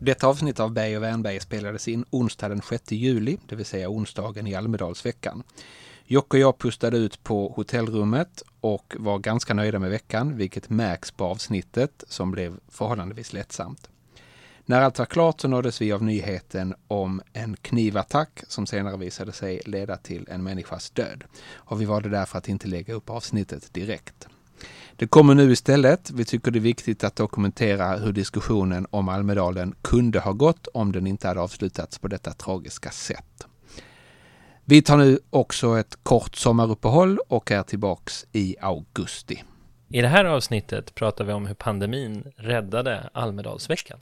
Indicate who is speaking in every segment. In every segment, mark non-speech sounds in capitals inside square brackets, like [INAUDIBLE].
Speaker 1: Detta avsnitt av Berg och Wernberg spelades in onsdag den 6 juli, det vill säga onsdagen i Almedalsveckan. Jocke och jag pustade ut på hotellrummet och var ganska nöjda med veckan, vilket märks på avsnittet som blev förhållandevis lättsamt. När allt var klart så nåddes vi av nyheten om en knivattack som senare visade sig leda till en människas död. Och vi valde därför att inte lägga upp avsnittet direkt. Det kommer nu istället. Vi tycker det är viktigt att dokumentera hur diskussionen om Almedalen kunde ha gått om den inte hade avslutats på detta tragiska sätt. Vi tar nu också ett kort sommaruppehåll och är tillbaks i augusti.
Speaker 2: I det här avsnittet pratar vi om hur pandemin räddade Almedalsveckan.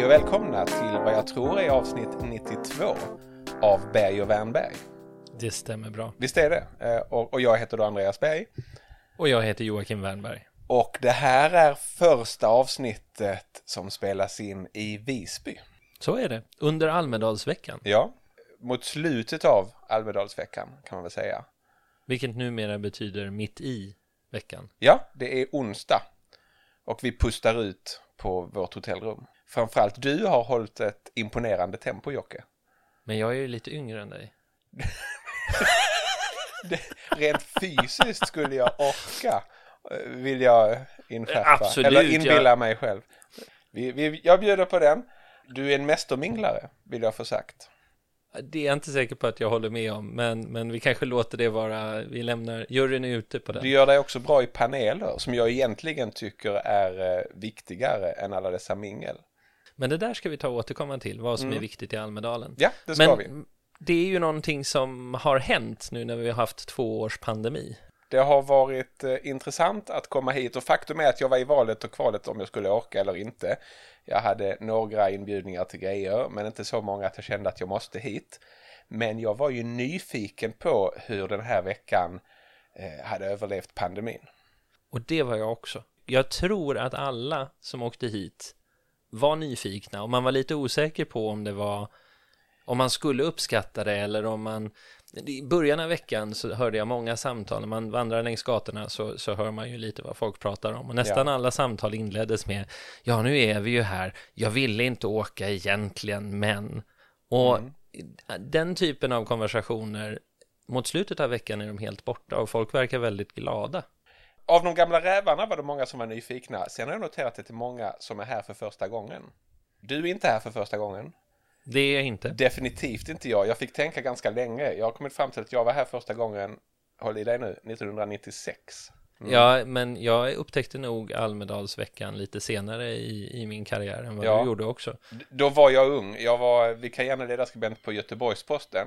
Speaker 3: Hej och välkomna till vad jag tror är avsnitt 92 av Berg och Wernberg.
Speaker 2: Det stämmer bra.
Speaker 3: Visst är det? Eh, Och, och jag heter då Andreas Berg.
Speaker 2: Och jag heter Joakim Wernberg.
Speaker 3: Och det här är första avsnittet som spelas in i Visby.
Speaker 2: Så är det. Under Almedalsveckan.
Speaker 3: Ja, mot slutet av Almedalsveckan kan man väl säga.
Speaker 2: Vilket numera betyder mitt i veckan.
Speaker 3: Ja, det är onsdag. Och vi pustar ut på vårt hotellrum. Framförallt du har hållit ett imponerande tempo Jocke.
Speaker 2: Men jag är ju lite yngre än dig. [LAUGHS]
Speaker 3: Rent fysiskt skulle jag orka, eh, vill jag inskärpa.
Speaker 2: Absolut,
Speaker 3: Eller inbilla
Speaker 2: jag-
Speaker 3: mig själv. Vi, vi, jag bjuder på den. Du är en mästerminglare, vill jag få sagt.
Speaker 2: Det är jag inte säker på att jag håller med om, men, men vi kanske låter det vara, vi lämnar, juryn är ute på
Speaker 3: Du
Speaker 2: den.
Speaker 3: gör dig också bra i paneler, som jag egentligen tycker är eh, viktigare än alla dessa mingel.
Speaker 2: Men det där ska vi ta och återkomma till, vad som är viktigt i Almedalen.
Speaker 3: Ja, det ska
Speaker 2: Men
Speaker 3: vi.
Speaker 2: det är ju någonting som har hänt nu när vi har haft två års pandemi.
Speaker 3: Det har varit eh, intressant att komma hit och faktum är att jag var i valet och kvalet om jag skulle orka eller inte. Jag hade några inbjudningar till grejer men inte så många att jag kände att jag måste hit. Men jag var ju nyfiken på hur den här veckan eh, hade överlevt pandemin.
Speaker 2: Och det var jag också. Jag tror att alla som åkte hit var nyfikna och man var lite osäker på om det var om man skulle uppskatta det eller om man i början av veckan så hörde jag många samtal när man vandrar längs gatorna så, så hör man ju lite vad folk pratar om och nästan
Speaker 3: Ja.
Speaker 2: alla samtal inleddes med ja nu är vi ju här. Jag ville inte åka egentligen men. Och den typen av konversationer mot slutet av veckan är de helt borta och folk verkar väldigt glada
Speaker 3: Av de gamla rävarna var det många som var nyfikna. Sen har jag noterat att det är många som är här för första gången. Du är inte här för första gången.
Speaker 2: det är jag inte
Speaker 3: Definitivt inte jag. Jag fick tänka ganska länge. Jag har kommit fram till att jag var här första gången, håll i dig nu, 1996.
Speaker 2: Ja, men jag upptäckte nog Almedalsveckan lite senare i, i min karriär än vad
Speaker 3: Ja.
Speaker 2: du gjorde också.
Speaker 3: D- Då var jag ung. Jag var vikarierande ledarskribent på Göteborgs-Posten.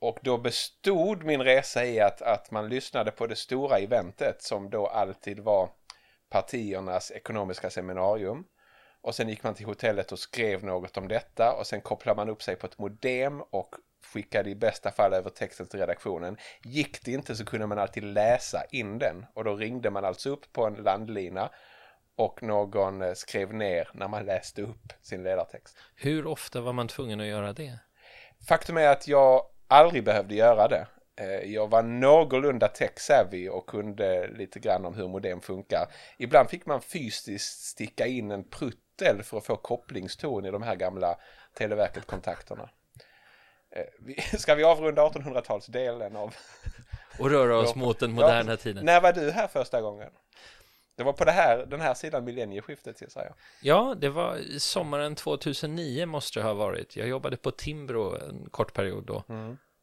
Speaker 3: Och då bestod min resa i att, att man lyssnade på det stora eventet som då alltid var partiernas ekonomiska seminarium. Och sen gick man till hotellet och skrev något om detta och sen kopplade man upp sig på ett modem och skickade i bästa fall över texten till redaktionen. Gick det inte så kunde man alltid läsa in den och då ringde man alltså upp på en landlina och någon eh, skrev ner när man läste upp sin ledartext.
Speaker 2: Hur ofta var man tvungen att göra det?
Speaker 3: Faktum är att jag aldrig behövde göra det. Eh, Jag var någorlunda tech-savvy och kunde lite grann om hur modem funkar. Ibland fick man fysiskt sticka in en pruttel för att få kopplingston i de här gamla Televerket-kontakterna. Eh, [LAUGHS] Ska vi avrunda 1800-talsdelen av...
Speaker 2: Och röra oss [LAUGHS] mot den moderna tiden.
Speaker 3: När var du här första gången? Det var på det här, den här sidan millennieskiftet gissar jag.
Speaker 2: Ja, det var sommaren 2009 måste det ha varit. Jag jobbade på Timbro en kort period då.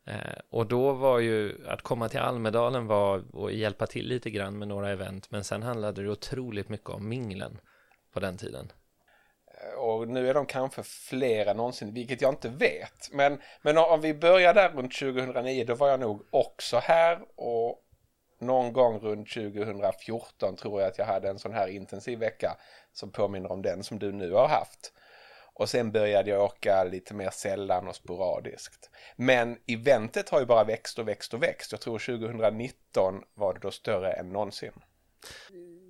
Speaker 2: Eh, och då var ju att komma till Almedalen var att hjälpa till lite grann med några event. Men sen handlade det otroligt mycket om minglen på den tiden.
Speaker 3: och nu är de kanske fler än någonsin, vilket jag inte vet. Men, men om vi börjar där runt 2009, då var jag nog också här och någon gång runt 2014 tror jag att jag hade en sån här intensiv vecka som påminner om den som du nu har haft. Och sen började jag åka lite mer sällan och sporadiskt. Men eventet har ju bara växt och växt och växt. Jag tror 2019 var det då större än någonsin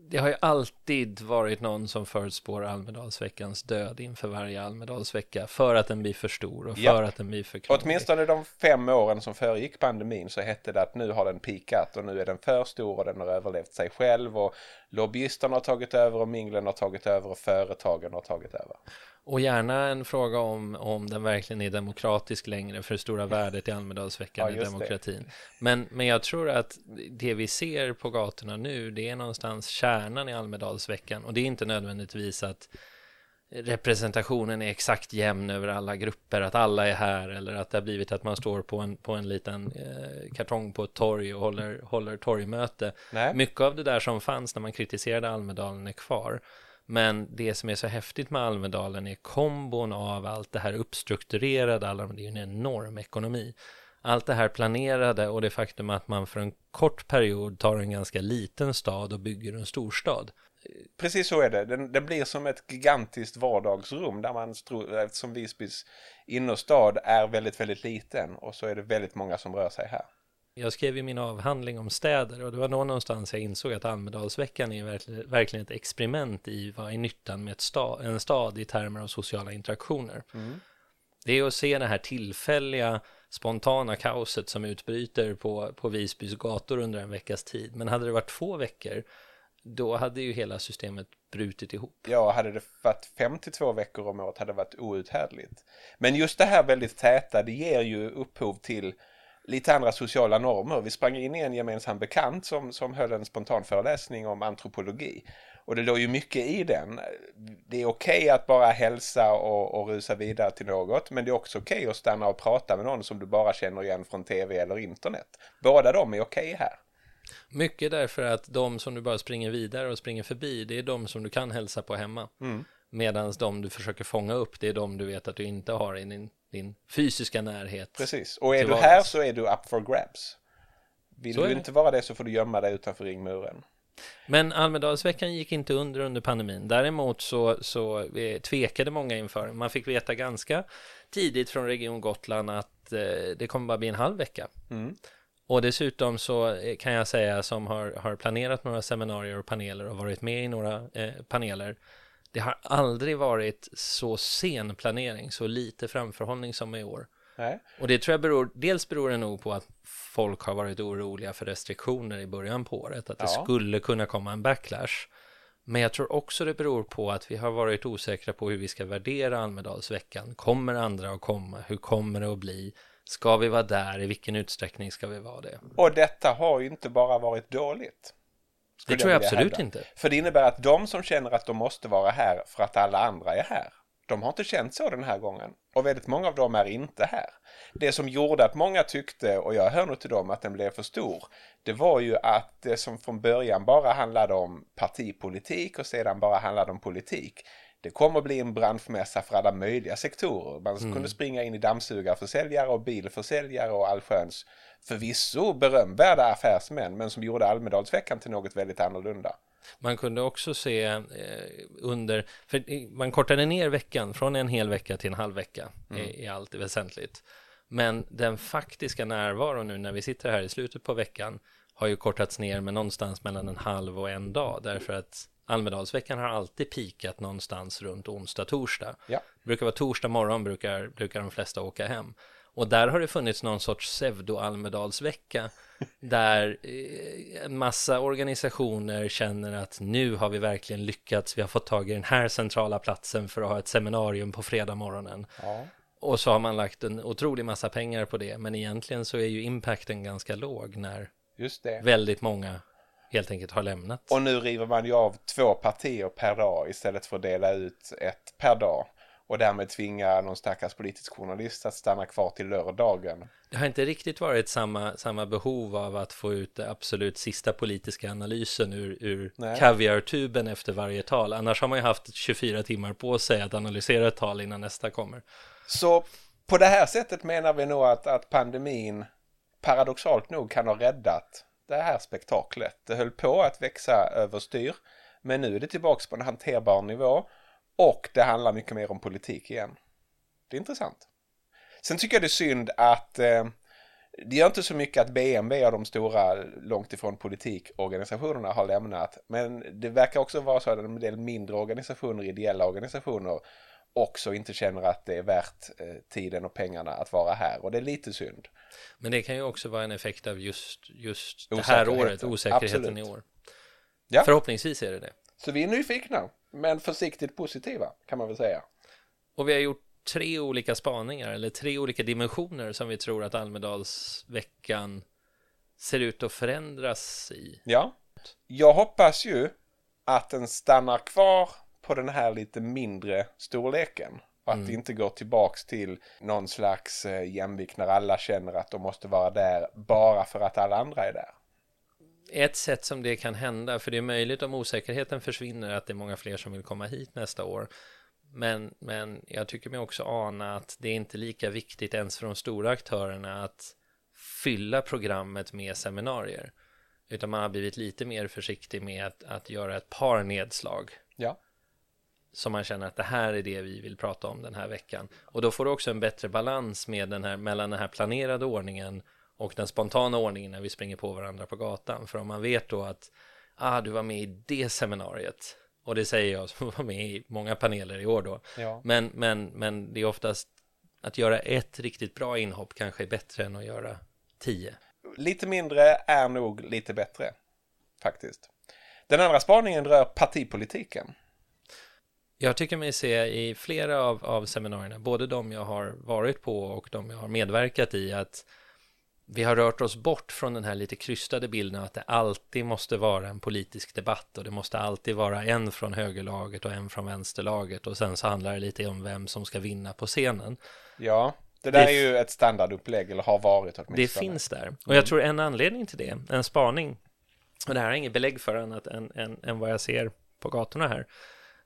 Speaker 2: det har ju alltid varit någon som förutspår Almedalsveckans död inför varje Almedalsvecka för att den blir för stor och för
Speaker 3: Ja.
Speaker 2: att den blir för krånglig.
Speaker 3: Åtminstone de fem åren som föregick pandemin så hette det att nu har den pikat och nu är den för stor och den har överlevt sig själv och lobbyisterna har tagit över och minglen har tagit över och företagen har tagit över.
Speaker 2: Och gärna en fråga om, om den verkligen är demokratisk längre för det stora värdet i Almedalsveckan
Speaker 3: Ja, det.
Speaker 2: demokratin. Men, men jag tror att det vi ser på gatorna nu, det är någonstans kärnan i Almedalsveckan och det är inte nödvändigtvis att representationen är exakt jämn över alla grupper, att alla är här eller att det har blivit att man står på en, på en liten eh, kartong på ett torg och håller, håller torgmöte.
Speaker 3: Nej.
Speaker 2: Mycket av det där som fanns när man kritiserade Almedalen är kvar. Men det som är så häftigt med Almedalen är kombon av allt det här uppstrukturerade, alla, det är ju en enorm ekonomi. Allt det här planerade och det faktum att man för en kort period tar en ganska liten stad och bygger en storstad.
Speaker 3: Precis så är det. Den, det blir som ett gigantiskt vardagsrum där man tror, eftersom eh, Visbys innerstad är väldigt, väldigt liten och så är det väldigt många som rör sig här.
Speaker 2: Jag skrev ju min avhandling om städer och det var då någonstans jag insåg att Almedalsveckan är verkligen, ett experiment i vad är nyttan med sta, en stad i termer av sociala interaktioner. Det är att se det här tillfälliga, spontana kaoset som utbryter på, på Visbys gator under en veckas tid. Men hade det varit två veckor, då hade ju hela systemet brutit ihop.
Speaker 3: Ja, hade det varit 52 veckor om året hade det varit outhärdligt. Men just det här väldigt täta, det ger ju upphov till lite andra sociala normer. Vi sprang in i en gemensam bekant som, som höll en spontan föreläsning om antropologi. Och det låg ju mycket i den. Det är okej att bara hälsa och, och rusa vidare till något, men det är också okej att stanna och prata med någon som du bara känner igen från tv eller internet. Båda de är okej här.
Speaker 2: Mycket därför att de som du bara springer vidare och springer förbi, det är de som du kan hälsa på hemma. Medan de du försöker fånga upp, det är de du vet att du inte har i din, din fysiska närhet.
Speaker 3: Precis, och är du här så är du up for grabs. Vill du inte vara det så får du gömma dig utanför ringmuren.
Speaker 2: Men Almedalsveckan gick inte under under pandemin. Däremot så, så eh, tvekade många inför. Man fick veta ganska tidigt från Region Gotland att eh, det kommer bara bli en halv vecka.
Speaker 3: Mm.
Speaker 2: Och dessutom så eh, kan jag säga som har, har planerat några seminarier och paneler och varit med i några eh, paneler. Det har aldrig varit så sen planering, så lite framförhållning som i år.
Speaker 3: Nej.
Speaker 2: Och det tror jag beror, dels beror det nog på att folk har varit oroliga för restriktioner i början på året, att det
Speaker 3: Ja.
Speaker 2: skulle kunna komma en backlash. Men jag tror också det beror på att vi har varit osäkra på hur vi ska värdera Almedalsveckan. Kommer andra att komma? Hur kommer det att bli? Ska vi vara där? I vilken utsträckning ska vi vara det?
Speaker 3: Och detta har ju inte bara varit dåligt.
Speaker 2: Det tror jag
Speaker 3: vilja
Speaker 2: absolut
Speaker 3: hävda.
Speaker 2: inte.
Speaker 3: För det innebär att de som känner att de måste vara här för att alla andra är här, de har inte känt så den här gången. Och väldigt många av dem är inte här. Det som gjorde att många tyckte, och jag hör nog till dem, att den blev för stor, det var ju att det som från början bara handlade om partipolitik och sedan bara handlade om politik, det kommer att bli en branschmässa för alla möjliga sektorer. Man kunde springa in i dammsugarförsäljare och bilförsäljare och allsköns förvisso berömvärda affärsmän men som gjorde Almedalsveckan till något väldigt annorlunda.
Speaker 2: Man kunde också se eh, under, för i- man kortade ner veckan från en hel vecka till en halv vecka i, i allt väsentligt. Men den faktiska närvaron nu när vi sitter här i slutet på veckan har ju kortats ner med någonstans mellan en halv och en dag därför att Almedalsveckan har alltid pikat någonstans runt onsdag, torsdag.
Speaker 3: Ja.
Speaker 2: Det brukar vara torsdag morgon brukar, brukar de flesta åka hem. Och där har det funnits någon sorts pseudo-Almedalsvecka [LAUGHS] där eh, en massa organisationer känner att nu har vi verkligen lyckats, vi har fått tag i den här centrala platsen för att ha ett seminarium på fredag morgonen.
Speaker 3: Ja.
Speaker 2: Och så har man lagt en otrolig massa pengar på det, men egentligen så är ju impacten ganska låg när väldigt många helt enkelt har lämnat.
Speaker 3: Och nu river man ju av två partier per dag istället för att dela ut ett per dag. Och därmed tvinga någon stackars politisk journalist att stanna kvar till lördagen.
Speaker 2: Det har inte riktigt varit samma, samma behov av att få ut absolut sista politiska analysen ur, ur
Speaker 3: Nej.
Speaker 2: kaviartuben efter varje tal. Annars har man ju haft 24 timmar på sig att analysera ett tal innan nästa kommer.
Speaker 3: Så på det här sättet menar vi nog att, att pandemin paradoxalt nog kan ha räddat det här spektaklet. Det höll på att växa överstyr. Men nu är det tillbaks på en hanterbar nivå. Och det handlar mycket mer om politik igen. Det är intressant. Sen tycker jag det är synd att eh, Det gör inte så mycket att BMW och de stora långt ifrån politikorganisationerna har lämnat. Men det verkar också vara så att en del mindre organisationer, ideella organisationer, också inte känner att det är värt eh, tiden och pengarna att vara här. Och det är lite synd.
Speaker 2: Men det kan ju också vara en effekt av just, just det här året, osäkerheten Absolut. i år. Ja. Förhoppningsvis är det det.
Speaker 3: Så vi är nyfikna, men försiktigt positiva kan man väl säga.
Speaker 2: Och vi har gjort tre olika spaningar eller tre olika dimensioner som vi tror att Almedalsveckan ser ut att förändras i.
Speaker 3: Ja, jag hoppas ju att den stannar kvar på den här lite mindre storleken. Och att mm. det inte går tillbaks till någon slags eh, jämvikt när alla känner att de måste vara där bara för att alla andra är där.
Speaker 2: Ett sätt som det kan hända, för det är möjligt om osäkerheten försvinner att det är många fler som vill komma hit nästa år. Men, men jag tycker mig också ana att det är inte lika viktigt ens för de stora aktörerna att fylla programmet med seminarier. Utan man har blivit lite mer försiktig med att, att göra ett par nedslag.
Speaker 3: Ja.
Speaker 2: Så man känner att det här är det vi vill prata om den här veckan. Och då får du också en bättre balans med den här, mellan den här planerade ordningen och den spontana ordningen när vi springer på varandra på gatan. För om man vet då att ah, du var med i det seminariet och det säger jag som [LAUGHS] var med i många paneler i år då. Ja. Men, men, men det är oftast att göra ett riktigt bra inhopp kanske är bättre än att göra tio.
Speaker 3: Lite mindre är nog lite bättre faktiskt. Den andra spaningen rör partipolitiken.
Speaker 2: Jag tycker mig se i flera av, av seminarierna, både de jag har varit på och de jag har medverkat i, att vi har rört oss bort från den här lite krystade bilden att det alltid måste vara en politisk debatt och det måste alltid vara en från högerlaget och en från vänsterlaget och sen så handlar det lite om vem som ska vinna på scenen.
Speaker 3: Ja, det där det, är ju ett standardupplägg eller har varit åtminstone.
Speaker 2: Det finns där och jag tror en anledning till det, en spaning, och det här är inget belägg för annat än, än, än vad jag ser på gatorna här,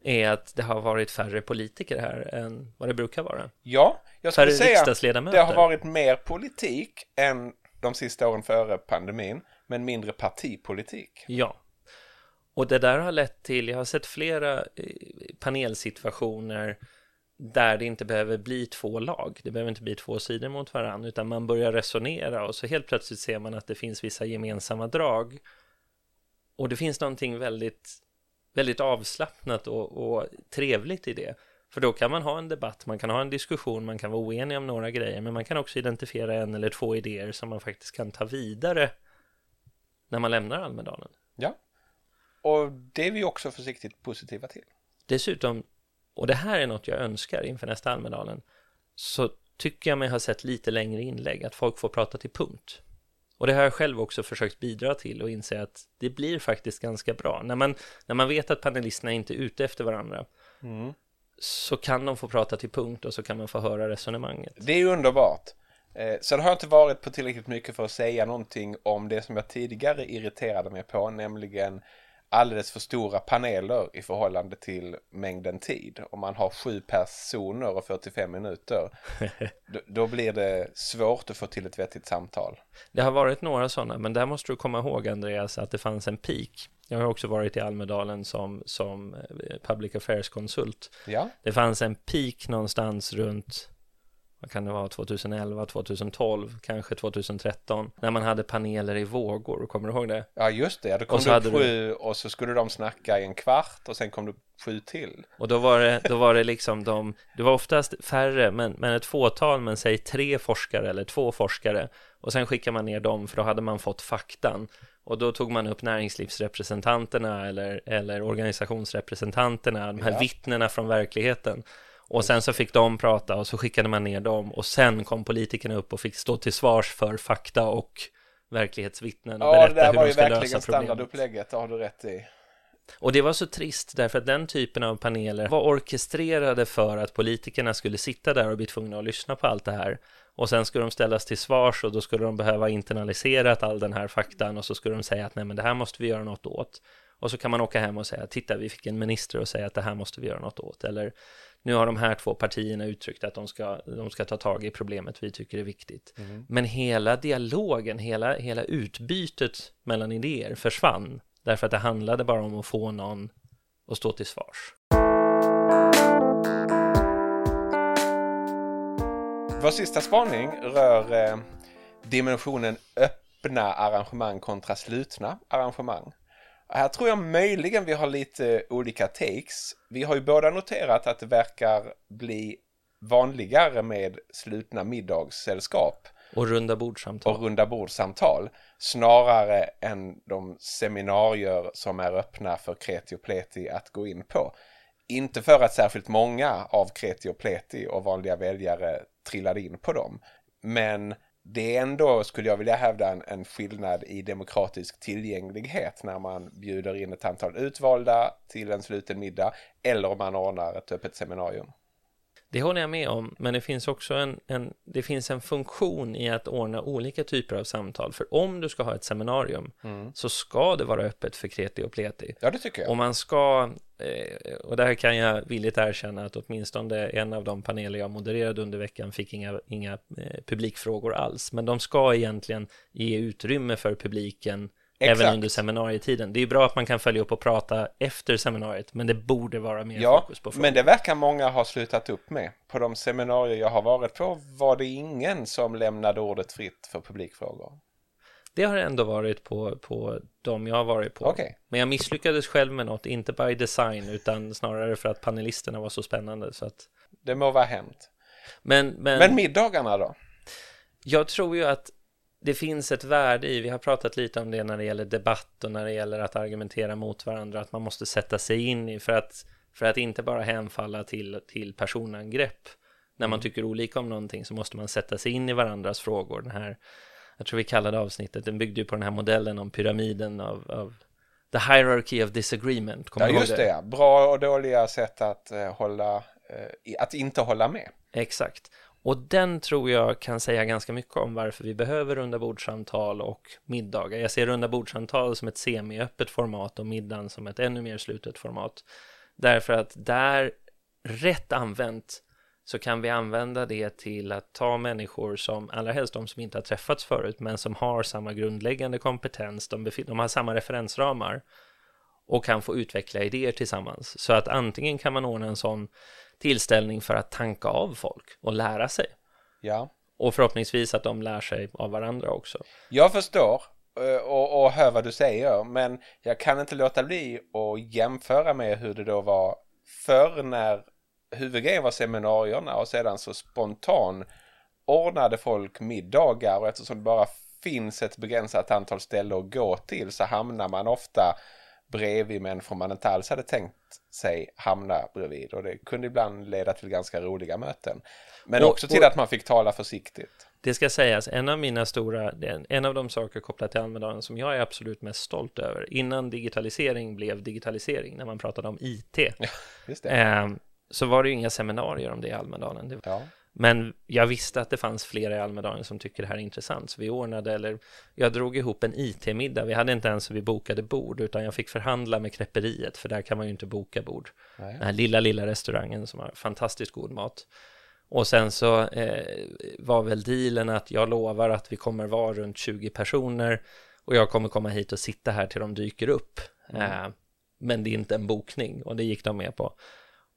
Speaker 2: är att det har varit färre politiker här än vad det brukar vara.
Speaker 3: Ja, jag skulle säga det har varit mer politik än de sista åren före pandemin, men mindre partipolitik.
Speaker 2: Ja, och det där har lett till, jag har sett flera eh, panelsituationer där det inte behöver bli två lag, det behöver inte bli två sidor mot varandra, utan man börjar resonera och så helt plötsligt ser man att det finns vissa gemensamma drag. Och det finns någonting väldigt, väldigt avslappnat och, och trevligt i det. För då kan man ha en debatt, man kan ha en diskussion, man kan vara oenig om några grejer, men man kan också identifiera en eller två idéer som man faktiskt kan ta vidare när man lämnar Almedalen.
Speaker 3: Ja, och det är vi också försiktigt positiva till.
Speaker 2: Dessutom, och det här är något jag önskar inför nästa Almedalen, så tycker jag mig ha sett lite längre inlägg, att folk får prata till punkt. Och det har jag själv också försökt bidra till och inse att det blir faktiskt ganska bra. När man, när man vet att panelisterna inte är ute efter varandra, mm så kan de få prata till punkt och så kan man få höra resonemanget.
Speaker 3: Det är ju underbart. Eh, sen har jag inte varit på tillräckligt mycket för att säga någonting om det som jag tidigare irriterade mig på, nämligen alldeles för stora paneler i förhållande till mängden tid. Om man har sju personer och 45 minuter, [LAUGHS] då, då, blir det svårt att få till ett vettigt samtal.
Speaker 2: Det har varit några sådana, men där måste du komma ihåg Andreas att det fanns en peak. Jag har också varit i Almedalen som, som eh, public affairs-konsult.
Speaker 3: Ja.
Speaker 2: Det fanns en peak någonstans runt vad kan det vara, 2011, 2012, kanske 2013, när man hade paneler i vågor, kommer du ihåg det?
Speaker 3: Ja, just det, då kom det upp sju du... och så skulle de snacka i en kvart och sen kom det sju till.
Speaker 2: Och då var det, då var det liksom de, det var oftast färre, men, men ett fåtal, men säg tre forskare eller två forskare, och sen skickar man ner dem, för då hade man fått faktan. Och då tog man upp näringslivsrepresentanterna eller, eller organisationsrepresentanterna, de här ja. vittnena från verkligheten. Och sen så fick de prata och så skickade man ner dem och sen kom politikerna upp och fick stå till svars för fakta och verklighetsvittnen och ja, berätta hur de ska lösa problemet. Ja, det där var ju verkligen
Speaker 3: standardupplägget, det har du rätt i.
Speaker 2: Och det var så trist därför att den typen av paneler var orkestrerade för att politikerna skulle sitta där och bli tvungna att lyssna på allt det här. Och sen skulle de ställas till svars och då skulle de behöva internalisera all den här faktan och så skulle de säga att nej men det här måste vi göra något åt. Och så kan man åka hem och säga titta vi fick en minister och säga att det här måste vi göra något åt. Eller nu har de här två partierna uttryckt att de ska, de ska ta tag i problemet vi tycker är viktigt. Mm. Men hela dialogen, hela, hela utbytet mellan idéer försvann därför att det handlade bara om att få någon att stå till svars.
Speaker 3: Vår sista spaning rör eh, dimensionen öppna arrangemang kontra slutna arrangemang. Här tror jag möjligen vi har lite olika takes. Vi har ju båda noterat att det verkar bli vanligare med slutna middagssällskap
Speaker 2: Och runda bordsamtal.
Speaker 3: och runda bordssamtal snarare än de seminarier som är öppna för kreti och pleti att gå in på. Inte för att särskilt många av kreti och pleti och vanliga väljare trillade in på dem. Men det är ändå, skulle jag vilja hävda, en, en skillnad i demokratisk tillgänglighet när man bjuder in ett antal utvalda till en sluten middag eller om man ordnar ett öppet seminarium.
Speaker 2: Det håller jag med om, men det finns också en, en, det finns en funktion i att ordna olika typer av samtal. För om du ska ha ett seminarium så ska det vara öppet för kreti och pleti.
Speaker 3: Ja, det tycker jag.
Speaker 2: Och man ska, eh, och där kan jag villigt erkänna att åtminstone en av de paneler jag modererade under veckan fick inga, inga eh, publikfrågor alls. Men de ska egentligen ge utrymme för publiken
Speaker 3: Exakt.
Speaker 2: även under seminarietiden. Det är bra att man kan följa upp och prata efter seminariet, men det borde vara mer
Speaker 3: Ja,
Speaker 2: fokus på frågor.
Speaker 3: men det verkar många ha slutat upp med. På de seminarier jag har varit på var det ingen som lämnade ordet fritt för publikfrågor.
Speaker 2: Det har ändå varit på, på de jag har varit på.
Speaker 3: Okej.
Speaker 2: Men jag misslyckades själv med något, inte by design, utan snarare för att panelisterna var så spännande. Så att...
Speaker 3: Det må vara hänt.
Speaker 2: men, men,
Speaker 3: Men middagarna då?
Speaker 2: jag tror ju att det finns ett värde i, vi har pratat lite om det när det gäller debatt och när det gäller att argumentera mot varandra, att man måste sätta sig in i för att, för att inte bara hänfalla till, till personangrepp. När man tycker olika om någonting så måste man sätta sig in i varandras frågor. Den här, jag tror vi kallade avsnittet, den byggde ju på den här modellen om pyramiden av, av the hierarchy of disagreement. Kommer
Speaker 3: Ja, just det. ja. Bra och dåliga sätt att eh, hålla, eh, att inte hålla med.
Speaker 2: Exakt. Och den tror jag kan säga ganska mycket om varför vi behöver runda bordsamtal och middagar. Jag ser runda bordsamtal som ett semiöppet format och middagen som ett ännu mer slutet format. Därför att där, rätt använt, så kan vi använda det till att ta människor som, allra helst de som inte har träffats förut, men som har samma grundläggande kompetens, de, befin- de har samma referensramar och kan få utveckla idéer tillsammans. Så att antingen kan man ordna en sån tillställning för att tanka av folk och lära sig.
Speaker 3: Ja.
Speaker 2: Och förhoppningsvis att de lär sig av varandra också.
Speaker 3: Jag förstår eh, och, och hör vad du säger, men jag kan inte låta bli att jämföra med hur det då var förr när huvudgrejen var seminarierna och sedan så spontan ordnade folk middagar och eftersom det bara finns ett begränsat antal ställen att gå till så hamnar man ofta bredvid människor man inte alls hade tänkt sig hamna bredvid och det kunde ibland leda till ganska roliga möten. Men
Speaker 2: Och-
Speaker 3: också till
Speaker 2: och-
Speaker 3: att man fick tala försiktigt.
Speaker 2: Det ska sägas, en av mina stora, en av de saker kopplat till Almedalen som jag är absolut mest stolt över, innan digitalisering blev digitalisering, när man pratade om IT,
Speaker 3: det.
Speaker 2: eh, så var det ju inga seminarier om det i Almedalen. Det,
Speaker 3: Ja.
Speaker 2: Men jag visste att det fanns flera i Almedalen som tycker det här är intressant, så vi ordnade, eller jag drog ihop en IT-middag. Vi hade inte ens vi bokade bord, utan jag fick förhandla med Knäpperiet, för där kan man ju inte boka bord.
Speaker 3: Nej.
Speaker 2: Den här lilla, lilla restaurangen som har fantastiskt god mat. Och sen så eh, var väl dealen att jag lovar att vi kommer vara runt 20 personer och jag kommer komma hit och sitta här till de dyker upp. Eh, men det är inte en bokning och det gick de med på.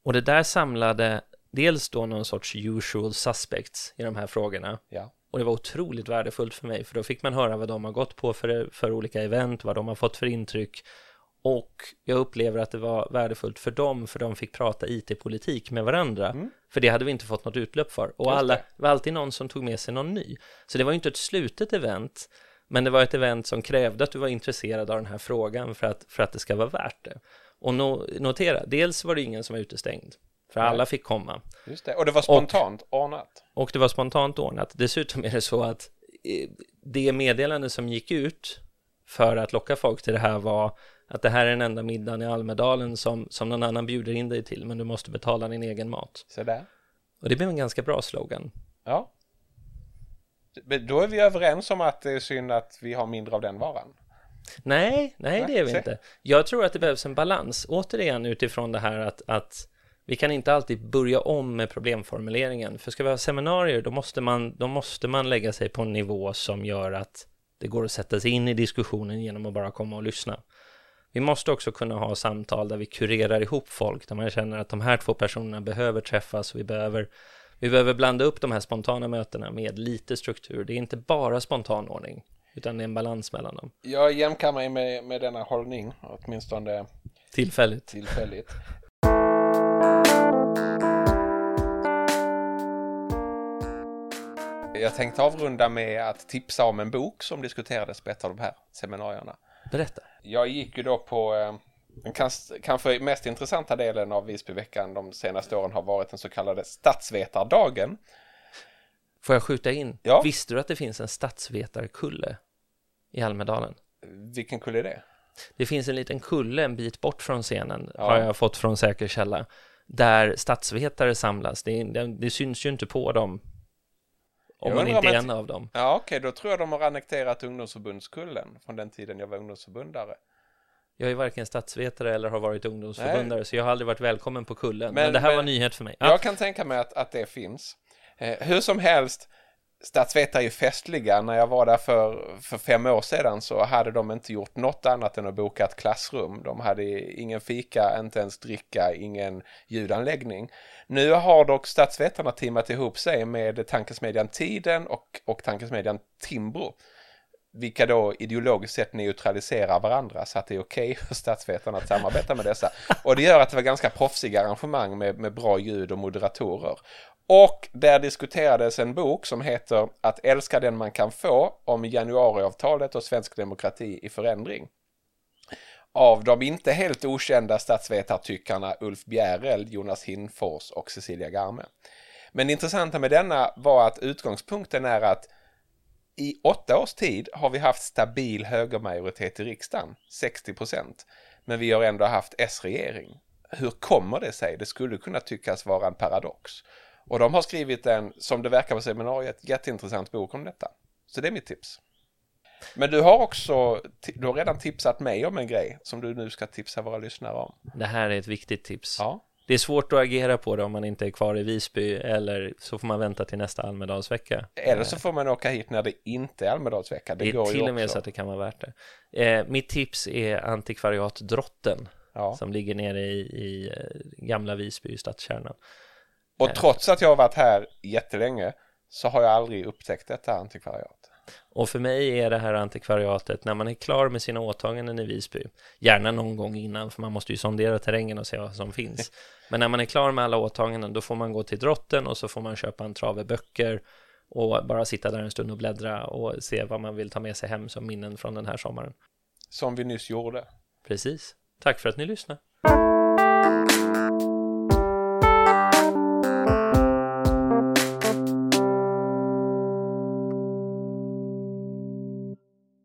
Speaker 2: Och det där samlade dels då någon sorts usual suspects i de här frågorna.
Speaker 3: Ja.
Speaker 2: Och det var otroligt värdefullt för mig, för då fick man höra vad de har gått på för, för olika event, vad de har fått för intryck. Och jag upplever att det var värdefullt för dem, för de fick prata IT-politik med varandra. För det hade vi inte fått något utlopp för. Och alla,
Speaker 3: det
Speaker 2: var alltid någon som tog med sig någon ny. Så det var ju inte ett slutet event, men det var ett event som krävde att du var intresserad av den här frågan för att, för att det ska vara värt det. Och no, notera, dels var det ingen som var utestängd, för
Speaker 3: Nej.
Speaker 2: alla fick komma.
Speaker 3: Just det. Och det var spontant ordnat.
Speaker 2: Och det var spontant ordnat. Dessutom är det så att eh, det meddelande som gick ut för att locka folk till det här var att det här är den enda middagen i Almedalen som, som någon annan bjuder in dig till, men du måste betala din egen mat.
Speaker 3: Så där.
Speaker 2: Och det blev en ganska bra slogan.
Speaker 3: Ja. Då är vi överens om att det är synd att vi har mindre av den varan.
Speaker 2: Nej, nej det är vi
Speaker 3: se.
Speaker 2: inte. Jag tror att det behövs en balans, återigen utifrån det här att, att vi kan inte alltid börja om med problemformuleringen. För ska vi ha seminarier, då måste, man, då måste man lägga sig på en nivå som gör att det går att sätta sig in i diskussionen genom att bara komma och lyssna. Vi måste också kunna ha samtal där vi kurerar ihop folk, där man känner att de här två personerna behöver träffas och vi behöver, Vi behöver blanda upp de här spontana mötena med lite struktur. Det är inte bara spontan ordning, utan det är en balans mellan dem.
Speaker 3: Jag jämkar mig med, med denna hållning, åtminstone
Speaker 2: Tillfälligt.
Speaker 3: tillfälligt. Jag tänkte avrunda med att tipsa om en bok som diskuterades på ett av de här seminarierna.
Speaker 2: Berätta.
Speaker 3: Jag gick ju då på eh, den kans- kanske mest intressanta delen av Visbyveckan de senaste åren har varit den så kallade statsvetardagen.
Speaker 2: Får jag skjuta in?
Speaker 3: Ja.
Speaker 2: Visste du att det finns en statsvetarkulle i Almedalen?
Speaker 3: Vilken kull är det?
Speaker 2: Det finns en liten kulle en bit bort från scenen,
Speaker 3: Ja.
Speaker 2: har jag fått från säker källa, där statsvetare samlas. Det, det, det syns ju inte på dem om man inte är en av dem.
Speaker 3: Ja okej, då tror jag de har annekterat ungdomsförbundskullen från den tiden jag var ungdomsförbundare.
Speaker 2: Jag är varken statsvetare eller har varit ungdomsförbundare, så jag har aldrig varit välkommen på kullen. Men,
Speaker 3: Men-
Speaker 2: det här
Speaker 3: men-
Speaker 2: var nyhet för mig. Ja,
Speaker 3: Jag kan tänka mig att, att det finns. Eh, hur som helst, statsvetare är ju festliga. När jag var där för, för fem år sedan så hade de inte gjort något annat än att boka ett klassrum. De hade ingen fika, inte ens dricka, ingen ljudanläggning. Nu har dock statsvetarna teamat ihop sig med tankesmedjan Tiden och, och tankesmedjan Timbro. Vilka då ideologiskt sett neutraliserar varandra så att det är okej [LAUGHS] för statsvetarna att samarbeta med dessa. Och det gör att det var ganska proffsiga arrangemang med, med bra ljud och moderatorer. Och där diskuterades en bok som heter Att älska den man kan få om januariavtalet och svensk demokrati i förändring. Av de inte helt okända statsvetartyckarna Ulf Bjärel, Jonas Hinfors och Cecilia Garme. Men det intressanta med denna var att utgångspunkten är att i åtta års tid har vi haft stabil högermajoritet i riksdagen, 60 procent. Men vi har ändå haft S-regering. Hur kommer det sig? Det skulle kunna tyckas vara en paradox. Och de har skrivit en, som det verkar på seminariet, jätteintressant bok om detta. Så det är mitt tips. Men du har också, du har redan tipsat mig om en grej som du nu ska tipsa våra lyssnare om.
Speaker 2: det här är ett viktigt tips.
Speaker 3: Ja.
Speaker 2: Det är svårt att agera på det om man inte är kvar i Visby, eller så får man vänta till nästa Almedalsvecka.
Speaker 3: Eller så får man åka hit när det inte är Almedalsvecka. Det,
Speaker 2: Det är
Speaker 3: går
Speaker 2: till
Speaker 3: ju
Speaker 2: och med
Speaker 3: också.
Speaker 2: så att det kan vara värt det. Eh, mitt tips är antikvariat Drotten,
Speaker 3: Ja.
Speaker 2: som ligger nere i, i eh, gamla Visby, i stadskärnan.
Speaker 3: Och trots att jag har varit här jättelänge så har jag aldrig upptäckt detta antikvariat.
Speaker 2: Och för mig är det här antikvariatet, när man är klar med sina åtaganden i Visby, gärna någon gång innan, för man måste ju sondera terrängen och se vad som finns. [LAUGHS] Men när man är klar med alla åtaganden, då får man gå till drotten och så får man köpa en trave böcker och bara sitta där en stund och bläddra och se vad man vill ta med sig hem som minnen från den här sommaren.
Speaker 3: Som vi nyss gjorde.
Speaker 2: Precis. Tack för att ni lyssnade.